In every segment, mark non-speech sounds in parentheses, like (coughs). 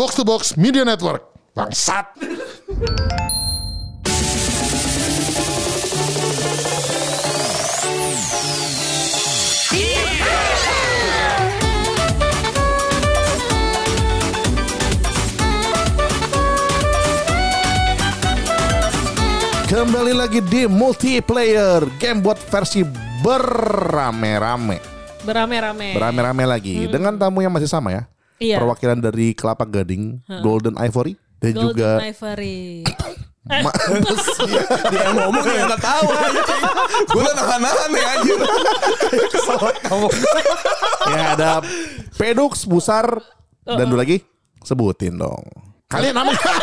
Box to Box Media Network. Bangsat. Kembali lagi di multiplayer game buat versi berame-rame. Berame-rame. Berame-rame lagi dengan tamu yang masih sama ya. Iya. Perwakilan dari Kelapa Gading, Golden Ivory dan Golden juga Ivory. (coughs) Ma- (coughs) Dia yang ngomong yang ketawa anjing. Gue udah nahan-nahan nih anjir. (coughs) ya ada Pedux, Busar dan dua lagi sebutin dong. Kalian namanya (laughs)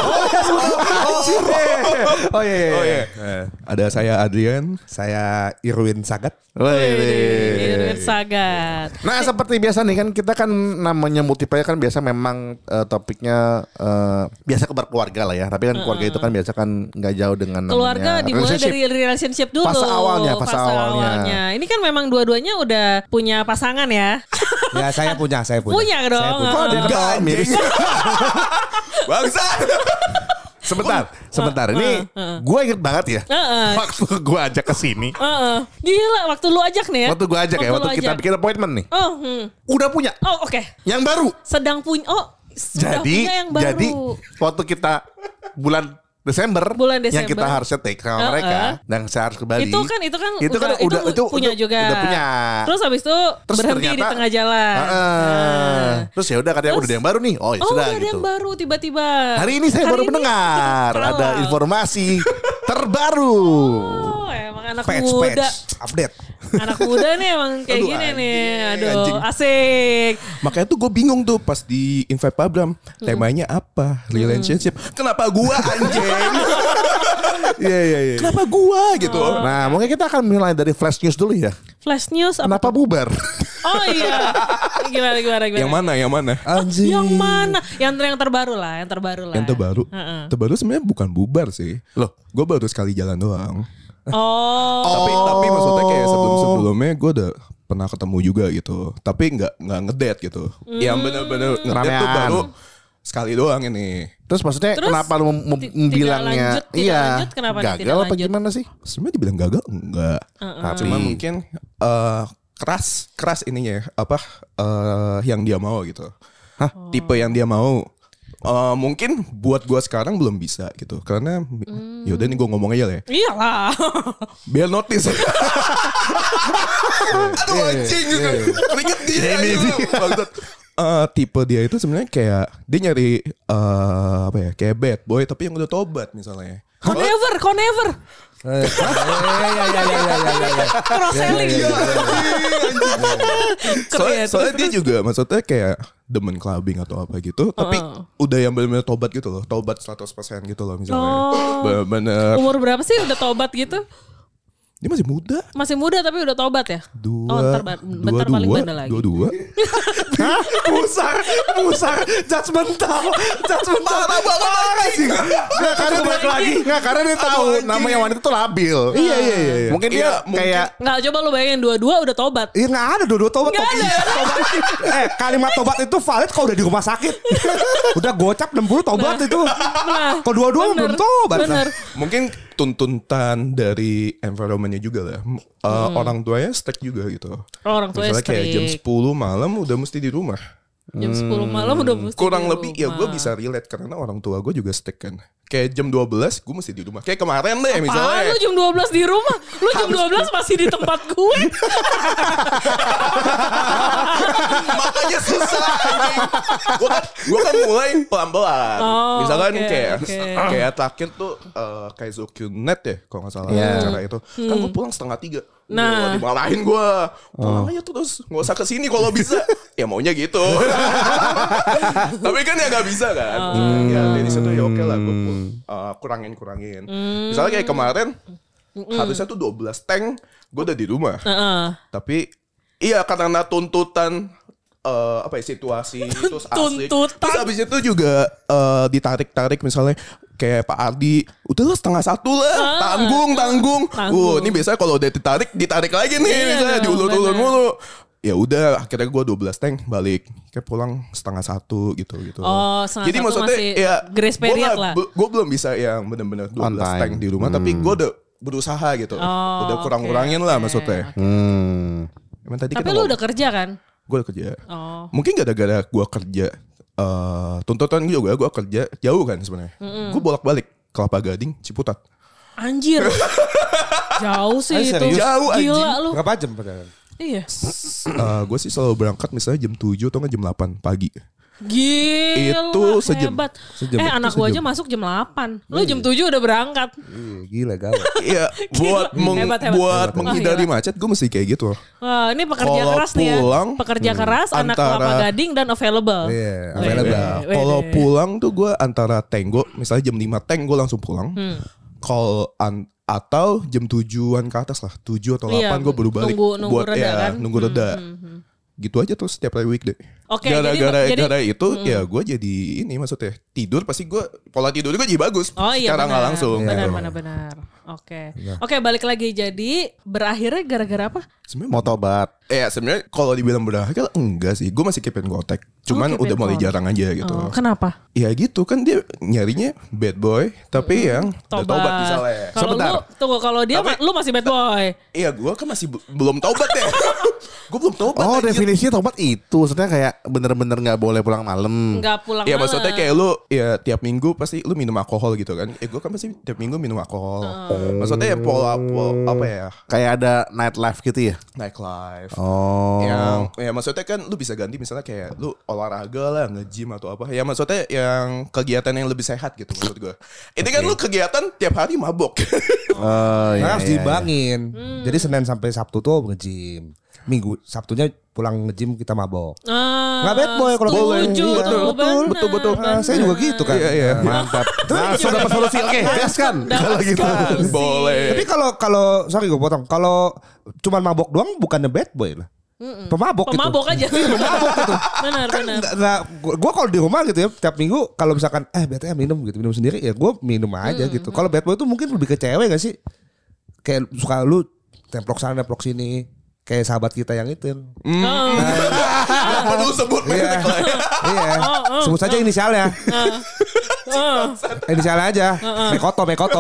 Oh iya, iya, iya. Eh, Ada saya Adrian, saya Irwin Sagat. Irwin Sagat. Nah seperti biasa nih kan kita kan namanya multiplayer kan biasa memang eh, topiknya eh, biasa ke berkeluarga lah ya. Tapi kan keluarga itu kan biasa kan nggak jauh dengan Keluarga namanya dimulai relationship. dari relationship dulu. Fase awalnya, fase awalnya. Ini kan memang dua-duanya udah punya pasangan ya. Ya saya punya, saya punya. punya dong. Kok ada yang ketawa miris? (laughs) Bangsa. Sebentar, sebentar. Ini gue inget banget ya. Waktu gue ajak ke sini. Heeh. Gila waktu lu ajak nih ya. Waktu gue ajak ya, waktu kita ajak. bikin appointment nih. Oh, hmm. Udah punya. oh oke. Yang baru. Sedang punya. Oh, sudah Jadi, punya yang baru. jadi waktu kita bulan Desember, Bulan yang Desember. kita harus take sama Heeh. mereka dan saya harus ke Bali. itu kan itu kan itu kan udah itu, punya itu juga. udah punya. Terus habis itu Terus berhenti di ternyata- tengah jalan. Heeh. Nah. Terus ya udah katanya udah ada yang baru nih. Oh, ya Oh, sudah udah ada gitu. yang baru tiba-tiba. Hari ini saya Hari baru ini mendengar (laughs) ada informasi terbaru. Oh, (laughs) emang anak Patch, muda. patch, update. Anak muda nih emang (laughs) kayak Aduh, gini anjing, nih. Aduh, anjing. asik. Makanya tuh gue bingung tuh pas di invite Pak Bram. Temanya apa? Relationship. Kenapa gua anjing? (laughs) Iya iya iya. Kenapa gua gitu? Nah, mungkin kita akan mulai dari flash news dulu ya. Flash news apa? Kenapa bubar? Oh iya. (laughs) Gimana gimana gimana? Yang mana? Yang mana? Anjing. Yang mana? Yang yang terbaru lah, yang terbaru lah. Yang terbaru. Heeh. Terbaru sebenarnya bukan bubar sih. Loh. gue baru sekali jalan doang. Oh. Tapi tapi maksudnya kayak sebelum sebelumnya gue udah pernah ketemu juga gitu. Tapi nggak nggak ngedate gitu. Yang bener-bener ngedate tuh baru sekali doang ini. Terus maksudnya Terus kenapa lu bilangnya lanjut, iya lanjut, kenapa gagal tidak apa lanjut? gimana sih? Sebenarnya dibilang gagal enggak. Tapi Cuma mungkin eh, keras keras ininya ya, apa eh, yang dia mau gitu. Hah? Tipe yang dia mau. Eh, mungkin buat gua sekarang belum bisa gitu. Karena yaudah nih gua ngomong aja lah ya. Iyalah. (laughs) biar notice. (laughs) Aduh anjing. keringet dia gitu. Eh, tipe dia itu sebenarnya kayak dia nyari eh, apa ya kayak bad boy tapi yang udah tobat misalnya Conever, Conever. Eh, ya, ya, ya, ya, ya, ya, ya. Cross selling. Ya, ya, ya, (laughs) soalnya, dia juga maksudnya kayak demen clubbing atau apa gitu tapi udah yang benar-benar tobat gitu loh tobat 100% gitu loh misalnya Oh. bener-bener Umur berapa sih udah tobat gitu? Dia masih muda Masih muda tapi udah tobat ya? dua Oh, ntar, ba- dua bentar paling dua bandel lagi. dua dua (laughs) Musar, musar, judgmental, judgmental. Parah banget sih. Nggak, karena dia lagi. Nggak, karena dia tahu namanya wanita tuh labil. Iya iya iya. iya. Mungkin dia Iya, mungkin- kayak Nggak, coba lu bayangin dua-dua udah tobat. Iya nggak ada dua-dua tobat. Nggak tobat. ada. Tobat. Eh kalimat tobat itu valid kalau udah di rumah sakit. (laughs) udah gocap 60 tobat itu. Nah, Kalau dua-dua bener, belum tobat. Bener. mungkin tuntutan dari environmentnya juga lah. Uh, Orang tuanya strict juga gitu. Oh, orang tua Misalnya kayak jam strict. 10 malam udah mesti di rumah. Jam 10 malam udah mesti Kurang lebih ya gue rumah. bisa relate karena orang tua gue juga strict kan. Kayak jam 12 gue mesti di rumah. Kayak kemarin deh Apaan misalnya. lu jam 12 di rumah? Lu jam 12 masih di tempat gue. (laughs) Makanya susah. Gue kan, gua kan mulai pelan-pelan. Oh, Misalkan oke, kayak oke. kayak terakhir tuh eh, kayak Net ya kalau nggak salah Iya. acara itu. Kan gue pulang setengah tiga. Hmm. Nah. Wah, dimarahin gue. Pulang aja terus. Nggak usah ke sini kalau bisa. ya maunya gitu. (laughs) Tapi kan ya nggak bisa kan. Oh. Ya dari situ ya oke lah. Gue kurangin-kurangin. Hmm. Misalnya kayak kemarin. Harusnya tuh 12 tank. Gue udah di rumah. Heeh. Tapi iya karena tuntutan eh, apa ya situasi (laughs) terus asik. Tuntutan. Terus habis itu juga eh, ditarik-tarik misalnya kayak Pak Ardi, udahlah setengah satu lah, tanggung, tanggung. Ah. Tanggung. Uh, ini biasanya kalau udah ditarik, ditarik lagi nih, Iya misalnya diulur-ulur mulu. ya udah akhirnya gue 12 tank balik kayak pulang setengah satu gitu gitu Oh, setengah jadi satu maksudnya masih ya grace period lah. gue belum bisa yang bener-bener 12 On time. tank di rumah tapi gue udah berusaha gitu Oh, udah kurang-kurangin oke, lah maksudnya Hmm. emang tadi Tapi lu udah kerja kan? gue udah kerja Oh. mungkin gara-gara gue kerja eh tuntutan juga gue kerja jauh kan sebenarnya gue bolak-balik kelapa gading ciputat Anjir. (laughs) Jauh sih Ah, itu. Jauh, Gila anjing. lu. Berapa jam perjalanan? Iya. gue sih selalu berangkat misalnya jam 7 atau nggak jam 8 pagi Gila. Itu sejam. Hebat. Sejam, eh anak gua aja masuk jam 8. Lu jam 7 udah berangkat. Iya, (laughs) gila gawat. Iya, buat meng- Hebat, hebat. buat Hebat. menghindari Oh, macet gue mesti kayak gitu. Wah, ini pekerja Kalau keras nih ya. pulang, Pekerja keras, anak antara- kelapa gading dan available. Iya, Wede, available. Kalau pulang tuh gue antara tenggo, misalnya jam 5 teng gue langsung pulang. Hmm. Kalau an- atau jam tujuan ke atas lah, 7 atau 8 Iya, gue baru balik nunggu- nunggu buat reda ya, kan? nunggu reda. Gitu aja tuh setiap hari weekday. Oke, gara-gara jadi- gara itu ya gue jadi ini maksudnya tidur pasti gue pola tidur gue jadi bagus. Oh iya Secara benar. nggak langsung. Benar gitu. benar benar. Oke. Oke, balik lagi jadi berakhirnya gara-gara apa? Sebenarnya Mau tobat. Ya sebenarnya kalau dibilang berakhir enggak sih. Gue masih keepin gotek. Cuman keepin udah mulai kontak. jarang aja gitu. Oh, kenapa? Ya gitu kan dia nyarinya bad boy tapi yang udah tobat misalnya. Kalau Sebentar. lu tunggu kalau dia Tapi- ma- lu masih bad boy. Iya gue kan masih be- belum tobat ya. (laughs) gue belum tobat. Oh anjir. definisinya tobat itu. Maksudnya kayak bener-bener nggak boleh pulang malam. Enggak pulang Ya malam. maksudnya kayak lu ya tiap minggu pasti lu minum alkohol gitu kan. Eh gue kan pasti tiap minggu minum alkohol. Maksudnya ya pola, pola apa ya Kayak ada nightlife gitu ya. nightlife. Oh. Yang ya maksudnya kan lu bisa ganti misalnya kayak lu olahraga lah nge-gym atau apa. Ya maksudnya yang kegiatan yang lebih sehat gitu maksud gue. Ini kan lu kegiatan tiap hari mabok. (laughs) Oh, Nah, iya, harus iya, diimbangin. Hmm. Jadi Senin sampai Sabtu tuh nge-gym. Minggu Sabtunya pulang nge-gym kita mabok. Ah, Nggak bad boy kalau boleh. tuh, Iya. betul, Betul, betul, betul. Nah, saya juga gitu kan. Iya, iya. Mantap. Nah, sudah dapat solusi. Oke, gaskan. Kalau gitu. Boleh. Tapi kalau kalau sorry gue potong. Kalau cuman mabok doang bukannya bad boy lah. Pemabok, Pemabok gitu. aja. (laughs) benar Kan benar. nggak- gue kalau di rumah gitu ya tiap minggu kalau misalkan eh BTM minum gitu minum sendiri ya gue minum aja gitu. Kalau bad boy itu mungkin lebih ke cewek gak sih? Kayak suka lu templok sana templok sini kayak sahabat kita yang itu. Oh. Kenapa lu sebut Iya. merek lah ya? iya. Sebut saja inisialnya. Inisialnya aja. Mekoto, Mekoto.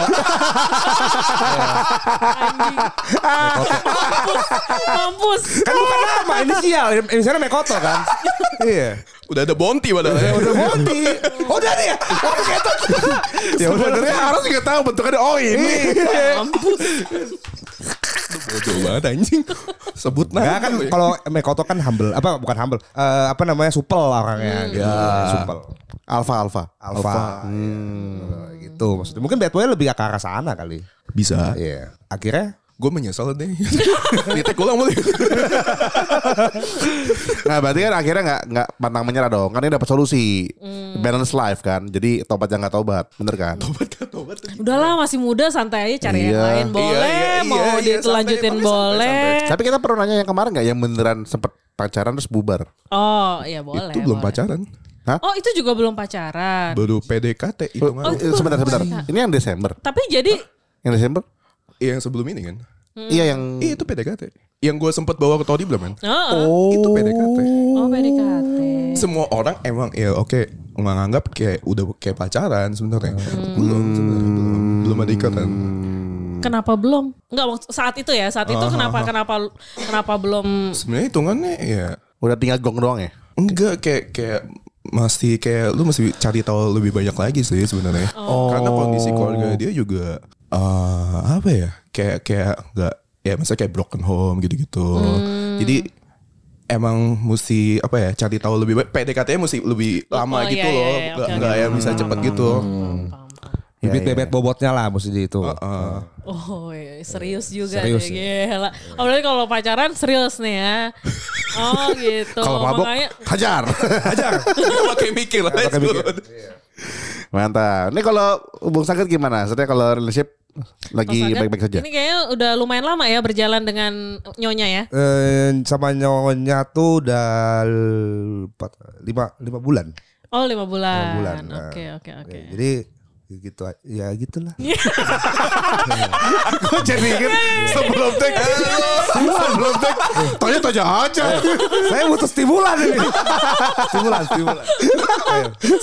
Mampus. kan bukan nama, inisial. Inisialnya Mekoto kan. iya. Udah ada bonti padahal. ya. Udah Monty. Oh, udah nih ya. Oh, gitu. Ya sebenarnya harus juga tahu bentuknya. Oh ini. Mampus. Bodoh banget anjing. (laughs) Sebut nama. kan ya. kalau Mekoto kan humble apa bukan humble Eh, apa namanya supel orangnya gitu. supel Alfa Alfa. alfa gitu maksudnya mungkin bad boy lebih ke arah sana kali bisa. iya akhirnya Gue menyesal deh. (laughs) Nitek ulang boleh. Nah berarti kan akhirnya nggak nggak pantang menyerah dong. Kan ini dapat solusi. Balance life kan. Jadi tobat jangan nggak tobat. Bener kan? Tobat kan tobat. Udahlah masih muda santai aja cari yang Iya. lain boleh, Iya, iya, mau iya, iya, ditelanjutin santai, santai, boleh. Tapi kita pernah nanya yang kemarin nggak yang beneran sempet pacaran terus bubar? Oh, iya boleh. Itu belum boleh. pacaran. Oh, itu juga belum pacaran. Baru PDKT itu Oh, mah. itu sebentar belum sebentar. pacaran. Ini yang Desember. Tapi jadi Yang Desember? Iya, yang sebelum ini kan. Iya yang. Iya itu PDKT. Yang gue sempat bawa ke Todi belum kan? oh, Itu PDKT. oh PDKT. Semua orang emang ya oke menganggap kayak udah kayak pacaran sebenarnya. Belum sebenarnya belum. Belum ada ikatan. Kenapa belum? Enggak saat itu ya, saat itu kenapa kenapa kenapa belum Sebenarnya hitungannya ya Udah tinggal gong doang ya? enggak kayak kayak masih kayak lu masih cari tahu lebih banyak lagi sih sebenarnya. Karena kondisi keluarga dia juga eh apa ya? Kayak kayak enggak ya maksudnya kayak broken home gitu-gitu. Jadi emang mesti apa ya cari tahu lebih baik PDKT-nya mesti lebih lama Oh, gitu iya, iya, loh iya, nggak oke, nggak oke. yang bisa cepet gitu paham. bibit iya. bebet bobotnya lah mesti di itu Heeh. Oh iya, serius juga Serius nih, gila. Oh berarti kalau pacaran serius nih ya. Oh (laughs) gitu. Kalau mabuk Makanya hajar. (laughs) pakai mikir lah Pakai mikir. Mantap. Ini kalau Bung Sakit gimana? Sebenarnya kalau relationship lagi baik-baik saja. Ini kayaknya udah lumayan lama ya berjalan dengan nyonya ya. Eh, sama nyonya tuh udah empat- lima lima bulan Oh lima bulan. Lima bulan, nah. Oke oke oke. Jadi gitu ya gitulah. Gue jadi inget sebelum tek sebelum tek tanya tanya aja. Saya butuh stimulan ini. stimulan, stimulan.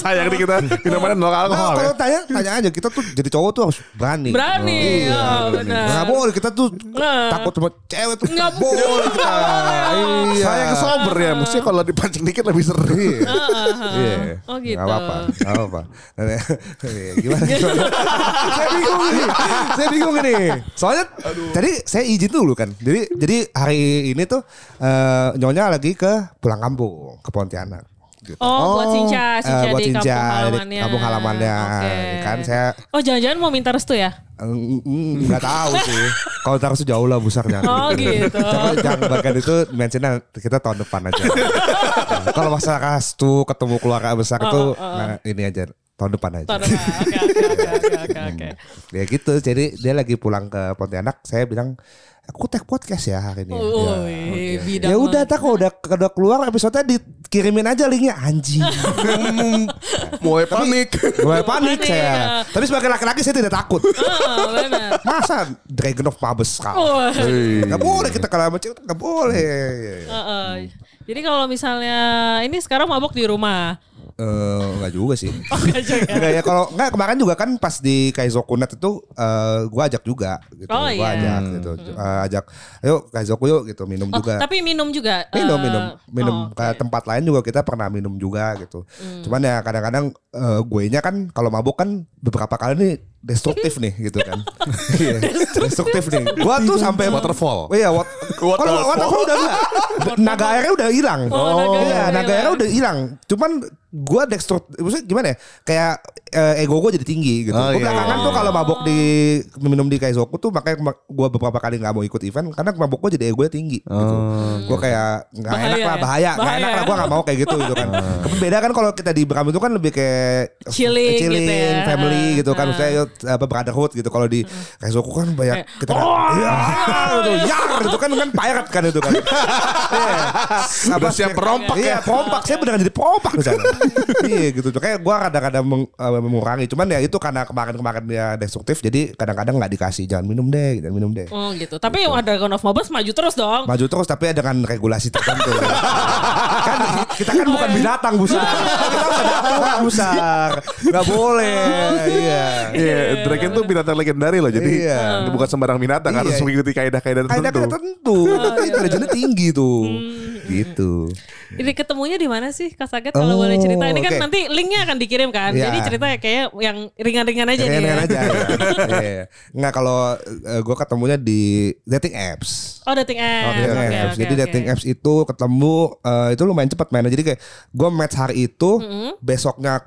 Sayang nih kita minumannya nol Nah, alkohol ya. kalau tanya tanya aja kita tuh jadi cowok tuh harus berani. Berani, Iya, oh, berani. benar. Nggak boleh kita tuh Nah. takut sama cewek tuh. Nggak boleh kita. Iya. Saya kesober ya, mesti kalau dipancing dikit lebih seru. Iya. Iya. Oh, gitu. Gak apa-apa. Gak apa-apa. Iya, Gimana? Gimana? (laughs) saya bingung nih. Saya bingung nih. Soalnya tadi saya izin dulu kan. Jadi jadi hari ini tuh eh, nyonya lagi ke pulang kampung ke Pontianak. Gitu. Oh, buat Cinca, Eh, Cinca buat di Cinca, kampung di halamannya. kampung halamannya. Oke. Kan saya Oh, jangan-jangan mau minta restu ya? Mm, mm, nggak tahu sih. Kalau terus jauh lah busarnya. Oh, gitu. Jangan, jangan bagian itu mentionnya kita tahun depan aja. Nah, (laughs) Kalau masalah restu ketemu keluarga besar itu nah, ini aja tahun depan aja. Tahun depan. Oke, oke, oke, oke, oke, oke. (laughs) Ya gitu. Jadi dia lagi pulang ke Pontianak. Saya bilang aku tag podcast ya hari ini. Oh, Ya. Ya udah, tak kalau udah udah keluar episode dikirimin aja linknya anjing. (laughs) Mulai panik. Gue panik saya. ya. Tapi sebagai laki-laki saya tidak takut. (laughs) Oh. Masa Dragon of Mabes kau? Oh, Gak boleh kita kalah sama cewek, gak boleh. Heeh. Jadi kalau misalnya ini sekarang mabok di rumah. Eh, enggak juga sih. Oh, enggak juga. Enggak ya kalau enggak kemarin juga kan pas di Kaizokunet itu eh gua ajak juga gitu. Oh, gua iya. ajak gitu. Eh, ajak ayo Kaizoku yuk gitu minum Oh, juga. tapi minum juga. minum eh, minum minum oh, ke oke. Hmm. tempat lain juga kita pernah minum juga gitu. Cuman ya kadang-kadang eh, gue nya kan kalau mabuk kan beberapa kali nih destruktif nih gitu kan. (laughs) Destruktif nih. (laughs) Gua tuh sampai Waterfall. Iya, wat, kalau waterfall udah enggak. (laughs) Naga airnya udah hilang. Oh, naga airnya iya, naga airnya udah hilang. Cuman gua destruktif maksudnya gimana ya? Kayak eh, ego gue jadi tinggi gitu. Oh, Gua iya, belakangan iya. tuh kalau mabok di minum di Kaizoku tuh makanya gua beberapa kali nggak mau ikut event karena mabok gue jadi ego tinggi gitu. Gua kayak nggak Bahaya enak lah ya? bahaya, nggak enak lah gua nggak mau kayak gitu gitu kan. (laughs) Tapi beda kan kalau kita di Bekam itu kan lebih kayak Chilling gitu chilling, ya. family gitu kan. Ah. Yuk, apa brotherhood gitu. Kalau di Kaizoku kan banyak kita iya, gitu, yar gitu kan kan pirate kan itu kan. (laughs) Iya. Udah siap perompak Iya, ya. perompak. Saya beneran jadi perompak di sana. Iya gitu. Kayak gua kadang-kadang meng- eh, mengurangi. Cuman ya itu karena kemarin-kemarin dia destruktif. Jadi kadang-kadang nggak dikasih jangan minum deh, jangan minum deh. Oh gitu. Tapi yang ada Dragon of Mabes maju terus dong. Maju terus tapi dengan regulasi tertentu. kan kita kan bukan binatang busar. Kita sedang busar. Nggak boleh. Iya. Iya, Dragon tuh binatang legendaris loh. Jadi Iya. bukan sembarang binatang, Iya. harus mengikuti kaidah-kaidah Kaidah tertentu. tertentu. Intelijennya tinggi tuh. Gitu. Ini ketemunya di mana sih Kak Saget kalau boleh cerita? Ini kan oke. nanti linknya akan dikirim kan. Iya. Jadi cerita kayak yang ringan-ringan aja nih. Ringan-ringan ya. aja. ya. (laughs) Iya. Nggak kalau gue ketemunya di dating apps. Oh dating apps. Oh, dating apps. oke, Jadi oke. dating apps itu ketemu eh, itu lumayan cepat mainnya. Jadi kayak gue match hari itu, besoknya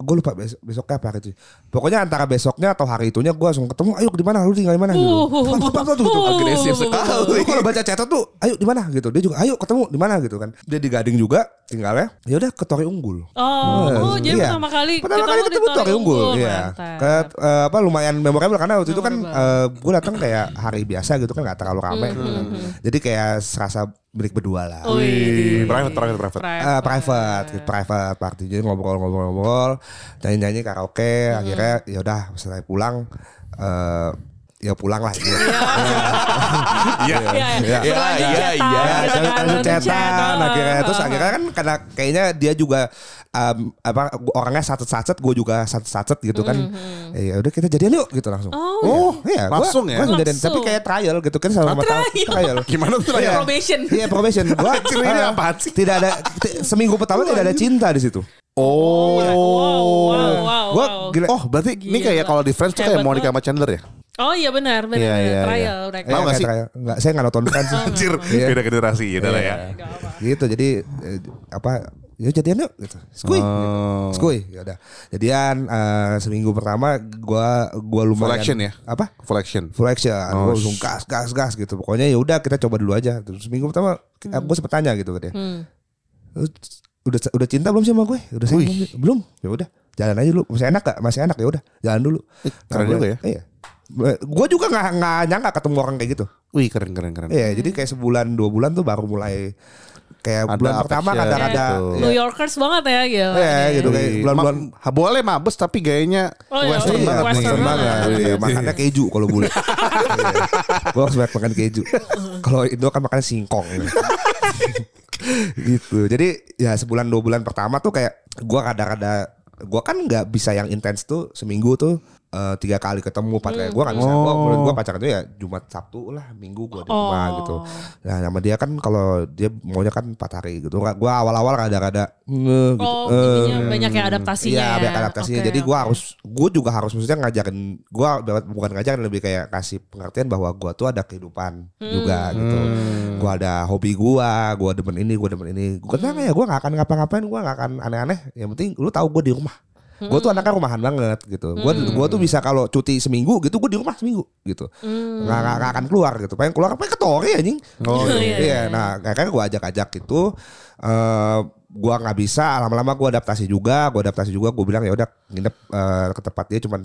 gue lupa besok, besoknya apa hari itu. Pokoknya antara besoknya atau hari itunya gue langsung ketemu. Ayo di mana? Lu tinggal di mana? Gitu. Uh, cepat, gitu. Agresif sekali. Kalau baca chat tuh, ayo di mana gitu. Dia juga, ayo ketemu di mana gitu kan. Dia di Gading juga tinggalnya. Ya udah ke Tori Unggul. Oh, oh jadi Iya. pertama kali pertama kali ketemu Tori Unggul, iya. Mantap. Ke, eh, apa lumayan memorable karena waktu itu kan Memorable. gue datang kayak hari biasa gitu kan nggak terlalu rame gitu kan. Jadi kayak serasa milik berdua lah. Oh, Wih, iya. private, private, private. Eh, private, gitu, private party. Jadi ngobrol-ngobrol-ngobrol, nyanyi-nyanyi karaoke. Akhirnya ya udah setelah pulang eh ya pulang lah. Iya. Iya. Iya, iya. Iya. Iya, iya. gitu Ya, kan, chatan chat, akhirnya oh, terus oh, akhirnya kan karena kayaknya dia juga um, apa orangnya sacet-sacet gue juga sacet-sacet gitu kan Eh, ya udah kita jadian yuk gitu langsung Oh. iya gua- langsung ya? gua jadian. Langsung. tapi kayak trial gitu kan sama sama tahu trial. trial Gimana tuh? Iya. Probation. iya probation (laughs) gua Ini ah, apaan sih? tidak ada seminggu pertama tidak ada cinta di situ Oh. Wow, wow, wow, Gua wow. gila Oh, berarti ini kayak kalau di Friends tuh kayak Monica sama Chandler ya? Oh iya benar, benar, Iya, benar. iya, trial iya. mereka. Mau Iya, nggak kayak sih? trial. Enggak, saya nggak nonton Friends. Anjir, Iya. beda generasi ya udah lah ya. gitu jadi eh, apa ya jadian yuk gitu skui Oh. skui ya udah jadian eh, seminggu pertama gua gua lumayan Full action ya? apa Full action. full action Oh, gua langsung gas gas gas gitu pokoknya ya udah kita coba dulu aja terus seminggu pertama Hmm. gue sempet tanya gitu ke dia "Lu udah udah cinta belum sih sama gue udah sayang belum belum ya udah jalan aja dulu masih enak gak masih enak ya udah jalan dulu keren Nah, juga gua- ya. iya Gue juga nggak nggak nyangka ketemu orang kayak gitu. Wih keren keren keren. Iya, jadi kayak sebulan dua bulan tuh baru mulai kayak Ada bulan pertama affection kadang-ada gitu. New Yorkers banget ya gitu. Iya, gitu kayak bulan-bulan ma- ha, boleh mabes tapi gayanya Oh, iya, western iya, banget. nih. western banget. Iya, makannya keju kalau bule. (laughs) Gue harus banyak makan keju. Kalau Indo kan makan singkong. gitu. Jadi ya sebulan dua bulan pertama tuh kayak gue kadang-kadang gue kan nggak bisa yang intens tuh seminggu tuh eh, tiga kali ketemu empat kali gue nggak bisa gue menurut gue pacaran tuh ya Jumat Sabtu lah Minggu gue di rumah Oh. gitu nah sama dia kan kalau dia maunya kan empat hari gitu gue awal-awal kadang-kadang nge gitu Oh, intinya banyak yang adaptasinya Iya, ya. banyak adaptasinya. Oke, Jadi gua oke. harus gue juga harus maksudnya ngajarin gua bukan ngajarin lebih kayak kasih pengertian bahwa gua tuh ada kehidupan Hmm. juga gitu. Gua ada hobi gua, gua demen ini, gua demen ini. Gua tenang ya, gua nggak akan ngapa-ngapain, gua nggak akan aneh-aneh. Yang penting lu tahu gua di rumah. Gue tuh anaknya rumahan banget gitu. Gue gua tuh bisa kalau cuti seminggu gitu, gue di rumah seminggu gitu. Nggak, nggak, nggak akan keluar gitu. Pengen keluar pengen ke Tori anjing. Oh, (laughs) iya. Iya, nah kayak gue ajak-ajak gitu. eh gua nggak bisa, lama-lama gua adaptasi juga, gua adaptasi juga. Gue bilang ya udah nginep eh, ke tempat dia cuman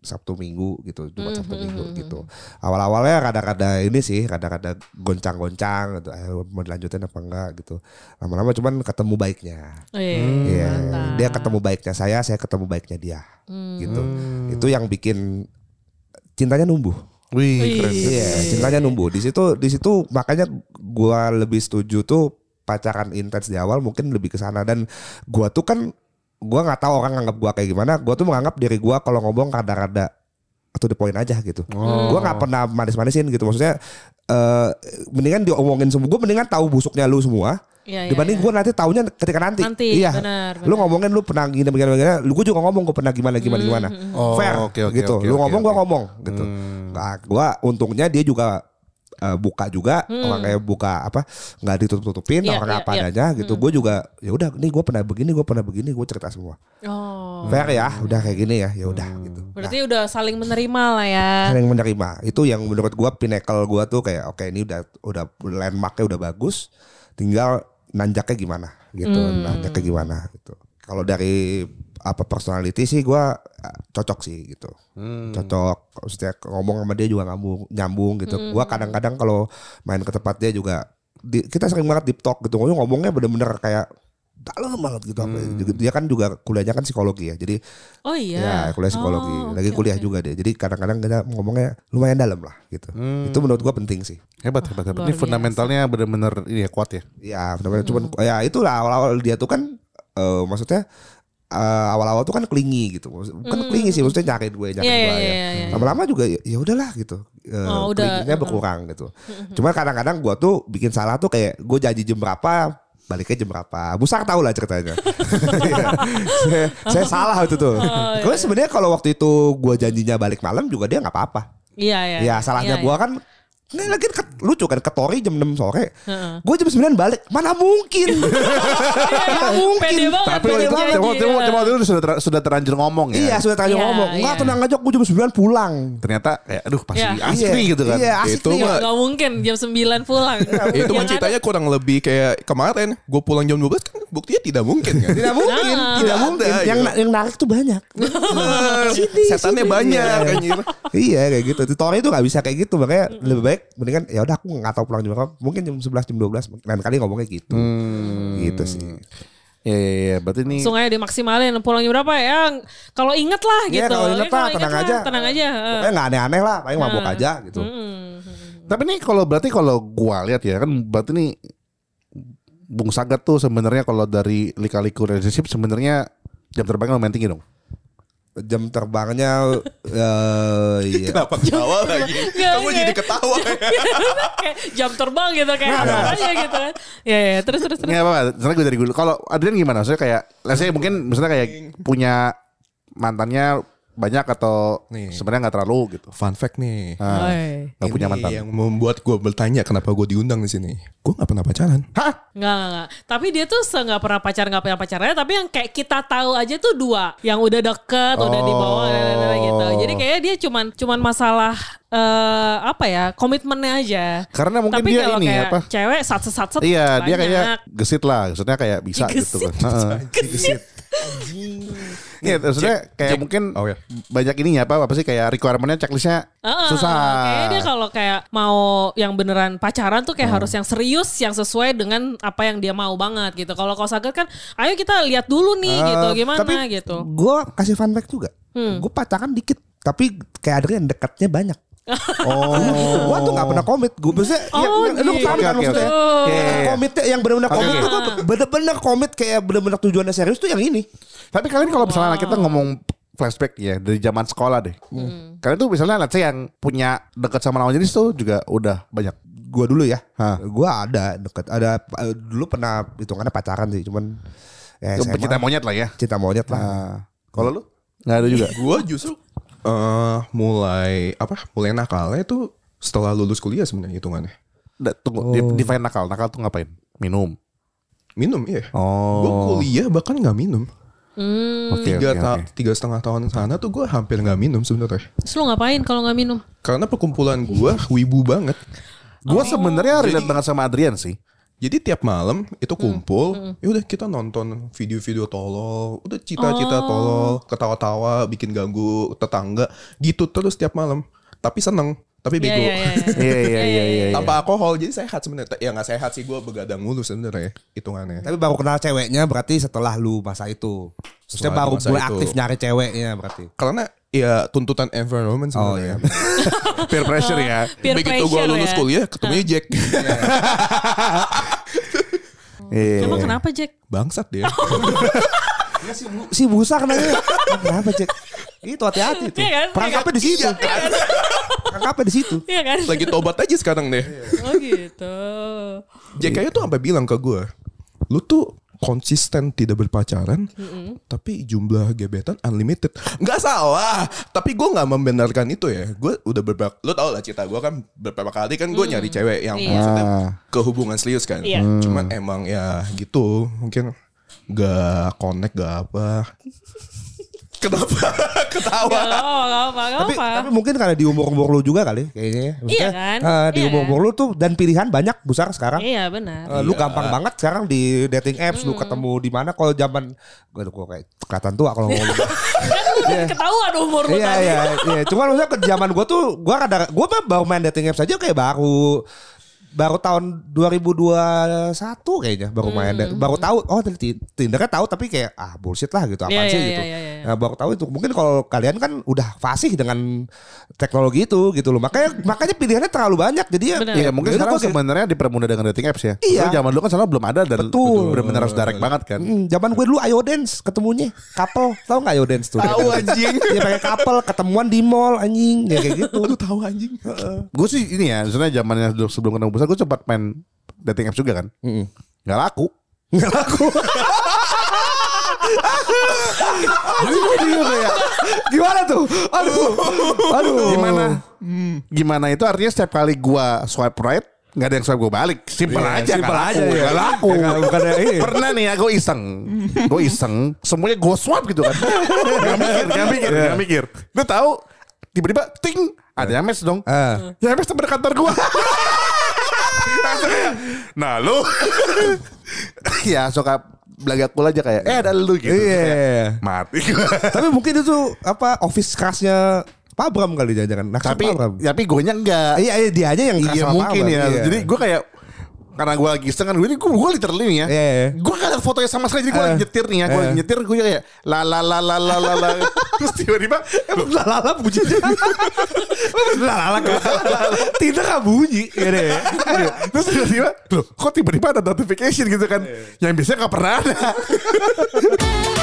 Sabtu Minggu gitu, Jumat Sabtu Minggu gitu. Awal-awalnya kadang-kadang ini sih, kadang-kadang goncang-goncang gitu. Eh, mau dilanjutin apa enggak gitu. Lama-lama cuman ketemu baiknya. Oh, iya, Iya, mantap. dia ketemu baiknya saya, saya ketemu baiknya dia. Gitu. Itu yang bikin cintanya numbuh. Wih Wih. keren. Iya, cintanya numbuh. Di situ di situ makanya gua lebih setuju tuh pacaran intens di awal mungkin lebih ke sana dan gua tuh kan gua nggak tahu orang nganggap gua kayak gimana. Gua tuh menganggap diri gua kalau ngomong rada-rada atau the point aja gitu. Gua nggak pernah manis-manisin gitu. Maksudnya eh mendingan diomongin semua. Gua mendingan tahu busuknya lu semua. Iya, iya, dibanding iya. gua nanti taunya ketika nanti. Nanti, iya. benar, Lu benar. ngomongin lu pernah gini begini begini. Lu gua juga ngomong gua pernah gimana gimana gimana. Oh, Fair oke, oke, gitu. oke, lu ngomong gua oke. ngomong gitu. Nah, gua untungnya dia juga eh, buka juga orang kayak buka apa nggak ditutup tutupin Iya, orang iya, apa iya. adanya gitu. Gue juga ya udah nih gue pernah begini gue pernah begini gue cerita semua. Oh. fair ya udah kayak gini ya ya udah gitu. Berarti udah saling menerima lah ya. saling menerima. Itu yang menurut gue pinnacle gue tuh kayak oke ini udah udah landmarknya udah bagus tinggal nanjaknya gimana gitu nanjaknya gimana gitu. Kalau dari apa personality sih gue cocok sih gitu cocok maksudnya ngomong sama dia juga nyambung nyambung gitu gue kadang-kadang kalau main ke tempat dia juga di- kita sering banget deep talk gitu ngomongnya bener-bener kayak dalam banget gitu apa dia kan juga kuliahnya kan psikologi ya jadi Oh iya. Ya kuliah psikologi. Oh, Lagi oke, kuliah oke. juga dia. Jadi kadang-kadang kita ngomongnya lumayan dalam lah gitu. Itu menurut gua penting sih. Hebat hebat hebat. Luar Ini fundamentalnya bener-bener ini ya kuat ya. Ya benar-benar cuman ya itulah awal-awal dia tuh kan eh, maksudnya eh, awal-awal tuh kan klingi gitu. Maksud- Bukan klingi sih maksudnya nyariin gue, nyariin Iya, gue iya, ya. iya, iya. Lama-lama juga ya ya udahlah gitu. Eh, Oh, udah. klinginya berkurang gitu. Cuma kadang-kadang gua tuh bikin salah tuh kayak gue janji jam berapa baliknya jam berapa. Busar tahu lah ceritanya. (laughs) Iya. saya, saya salah itu tuh. Gue sebenarnya kalau waktu itu gue janjinya balik malam juga dia nggak apa-apa. Iya, iya. Ya salahnya Iya, gua kan ini lagi ke, lucu kan ke Tori jam 6 sore. Heeh. Gue jam 9 balik. Mana mungkin? (laughs) Mana mungkin? Pede banget. Tapi pede waktu itu banget. cuma Iya. cuma cuma itu sudah ter- sudah terlanjur ngomong ya. Iya sudah tanya Iya, ngomong. Enggak iya. tenang aja gue jam 9 pulang. Ternyata kayak aduh pasti Iya. asik Iya. nih gitu kan. Iya, asik Itu nih. mah Gak mungkin jam 9 pulang. itu mah Yang ceritanya kurang lebih kayak kemarin gue pulang jam 12 kan buktinya tidak mungkin kan. Tidak mungkin, Nah. tidak Ada, mungkin. gitu. Yang yang narik tuh banyak. (laughs) Sini, Setannya banyak Iya. Iya kayak gitu. Tori itu gak bisa kayak gitu. Makanya lebih baik mendingan ya udah aku nggak tahu pulang jam berapa. Mungkin jam 11 jam 12 lain kali ngomongnya gitu. Gitu sih. Iya iya iya. Berarti ini Langsung aja dimaksimalin pulangnya berapa ya Kalau inget lah Iya gitu kalau inget Ya, lah tenang inget aja. lah, Tenang aja. Pokoknya gak aneh-aneh lah. Paling mabuk aja gitu. Tapi nih kalau berarti kalau gua lihat ya kan berarti nih Bung Sagat tuh sebenarnya kalau dari lika-liku relationship sebenarnya jam terbangnya lumayan tinggi dong. Jam terbangnya eh iya. Kenapa ketawa lagi? Nggak, Kamu nggak. jadi ketawa. (laughs) Kayak jam terbang gitu Kayak apa aja gitu kan Ya ya terus terus terus apa-apa. Sebenarnya gue dari dulu. Kalau Adrian gimana? Maksudnya kayak, let's say mungkin misalnya kayak punya mantannya banyak atau Nih. sebenarnya nggak terlalu gitu. Fun fact nih. Ah, Oi. nggak punya mantan. Yang membuat gue bertanya kenapa gue diundang di sini. Gue nggak pernah pacaran. Hah? Enggak, enggak, enggak. Tapi dia tuh se nggak pernah pacaran, nggak pernah pacarannya. Tapi yang kayak kita tahu aja tuh dua. Yang udah deket, udah di bawah, gitu. Jadi kayaknya dia cuman cuman masalah eh apa ya komitmennya aja. Karena mungkin Tapi dia kalau ini kayak apa? Cewek sat sat sat Iya, dia kayak banyak. gesit lah. Maksudnya kayak bisa Gesit. gitu kan. Heeh. (laughs) Gesit. Iya, maksudnya kayak Jack- mungkin Oh, ya. banyak ininya apa apa sih kayak requirementnya checklistnya Heeh, susah. Kayaknya dia kalau kayak mau yang beneran pacaran tuh kayak harus yang serius, yang sesuai dengan apa yang dia mau banget gitu. Kalau kau sakit kan, ayo kita lihat dulu nih gitu, Eh, gimana tapi gitu. Gue kasih fun fact juga. Gue pacaran dikit, tapi kayak Adrian dekatnya banyak. Oh. Gua tuh gak pernah komit. Gue maksudnya Oh, ya, lu gitu. paham kan oke, maksudnya? Yang Iya, iya. Komitnya yang benar-benar komit oke. tuh gua bener-bener komit kayak bener-bener tujuannya serius tuh yang ini. Tapi kalian kalau misalnya kita ngomong flashback ya dari zaman sekolah deh. Kalian tuh misalnya say yang punya dekat sama lawan jenis tuh juga udah banyak. Gua dulu ya. Hah. Gua ada deket. Ada eh, dulu pernah hitungannya pacaran sih, cuman ya SMA, Pecinta monyet lah ya. cinta monyet lah. Nah, kalau lu nggak ada juga. Gue justru eh mulai apa? Mulai nakalnya itu setelah lulus kuliah sebenarnya hitungannya. Da- tunggu, di- define nakal. Nakal tuh ngapain? Minum. Minum iya. Oh. Gue kuliah bahkan nggak minum. Hmm. Oke, tiga ta- oke. tiga setengah tahun sana tuh gue hampir nggak minum sebenarnya. Terus lu ngapain kalau nggak minum? Karena perkumpulan gue wibu banget. Gue sebenarnya relate banget sama Adrian sih. Jadi tiap malam itu kumpul, ya udah kita nonton video-video tolol, udah cita-cita tolol, ketawa-tawa, bikin ganggu tetangga, gitu terus tiap malam. Tapi seneng, tapi Iya, bego. iya, iya. Iya iya iya iya. Tanpa alkohol, jadi sehat sebenarnya. Ya nggak sehat sih gue begadang mulu sebenarnya hitungannya. Tapi baru kenal ceweknya berarti setelah lu masa itu. Maksudnya Setelah baru mulai itu. aktif nyari ceweknya berarti. Karena ya tuntutan environment Oh, sebenarnya. (laughs) Peer pressure ya. Peer Begitu gue lulus ya. kuliah, ketemunya Jack. (laughs) Iya. Emang kenapa Jack? Bangsat dia. Si busa kenanya. Ah, Kenapa cek? Itu hati-hati tuh. Iya kan? Perangkapnya di situ. Perangkapnya di situ. Iya kan? Lagi tobat aja sekarang deh. Oh gitu. Jack kayaknya tuh sampai bilang ke gue, lu tuh konsisten tidak berpacaran, tapi jumlah gebetan unlimited. Nggak salah, tapi gue nggak membenarkan itu ya. Gue udah beberapa, lu tau lah cerita gue kan beberapa kali kan gue nyari cewek yang Iya. maksudnya Ah. ke hubungan serius kan. Iya. Cuman emang ya gitu, mungkin gak connect gak apa. Kenapa (laughs) ketawa? Gak apa, gak apa, gak Tapi, apa. tapi mungkin karena di umur-umur lu juga kali kayaknya. ya. Maksudnya, Iya kan? eh, di Iya umur-umur lu tuh dan pilihan banyak besar sekarang. Iya benar. Eh, lu gampang banget sekarang di dating apps lu ketemu di mana kalau zaman gue gue kayak kelihatan tua kalau ngomong. (laughs) kan lu udah ketahuan umur lu Iya tadi. iya iya. Cuman maksudnya ke zaman gue tuh gue kadang gue mah baru main dating apps aja kayak baru baru tahun 2021 kayaknya baru main Hmm. baru tahu oh Tindernya tahu tapi kayak ah bullshit lah gitu apa Iya, sih iya, gitu. iya, iya. Nah, baru tahu itu mungkin kalau kalian kan udah fasih dengan teknologi itu gitu loh. Makanya (laughs) makanya pilihannya terlalu banyak jadi ya Benar. Iya mungkin Yaudah, sekarang sebenarnya dipermudah dengan dating apps ya. Iya. Zaman dulu kan selalu belum ada dan Betul. benar-benar harus direct banget kan. Hmm, zaman gue dulu ayo dance ketemunya couple tahu nggak ayo dance tuh Tahu, anjing. (laughs) dia pakai couple ketemuan di mall anjing ya kayak gitu Lu tahu anjing? Gue sih ini ya, sebenarnya zamannya sebelum- sebelum besar gue sempat main dating apps juga kan. Nggak laku. nggak laku ya. gimana tuh aduh aduh Gimana? Gimana itu artinya setiap kali gua swipe right nggak ada yang swipe gue balik. Simple Iya, aja. simple nggak aja laku, ya. nggak laku. Ya, ini. Pernah nih ya gue iseng. gue iseng. Semuanya gue swipe gitu kan. gak mikir, gak mikir, Iya. gak mikir. Lu tahu tiba-tiba ting ada yang mes dong. Ah. Ya mes temen kantor gue. (laughs) Nah lu. (laughs) Ya suka belagak pula aja kayak eh ada lu gitu. Iya. Mati. (laughs) Tapi mungkin itu apa office kelasnya Pak Bram kali jangan-jangan Naksir tapi Pak Bram tapi gue nya enggak. Iya iya dia aja yang Iya mungkin ya. iya. Jadi gue kayak karena gue lagi iseng kan gue ini gue, gue literally nih ya. Iya, iya. Gue gak ada fotonya sama sekali jadi gue Eh. nyetir nih ya. Gue Eh. nyetir gue kayak la la la la la la la. (laughs) Terus tiba-tiba Emang lalala bunyinya (laughs) Lalala Tidak gak bunyi ya deh. terus tiba-tiba loh kok tiba-tiba ada notification gitu kan. Yang biasanya gak pernah ada. (laughs)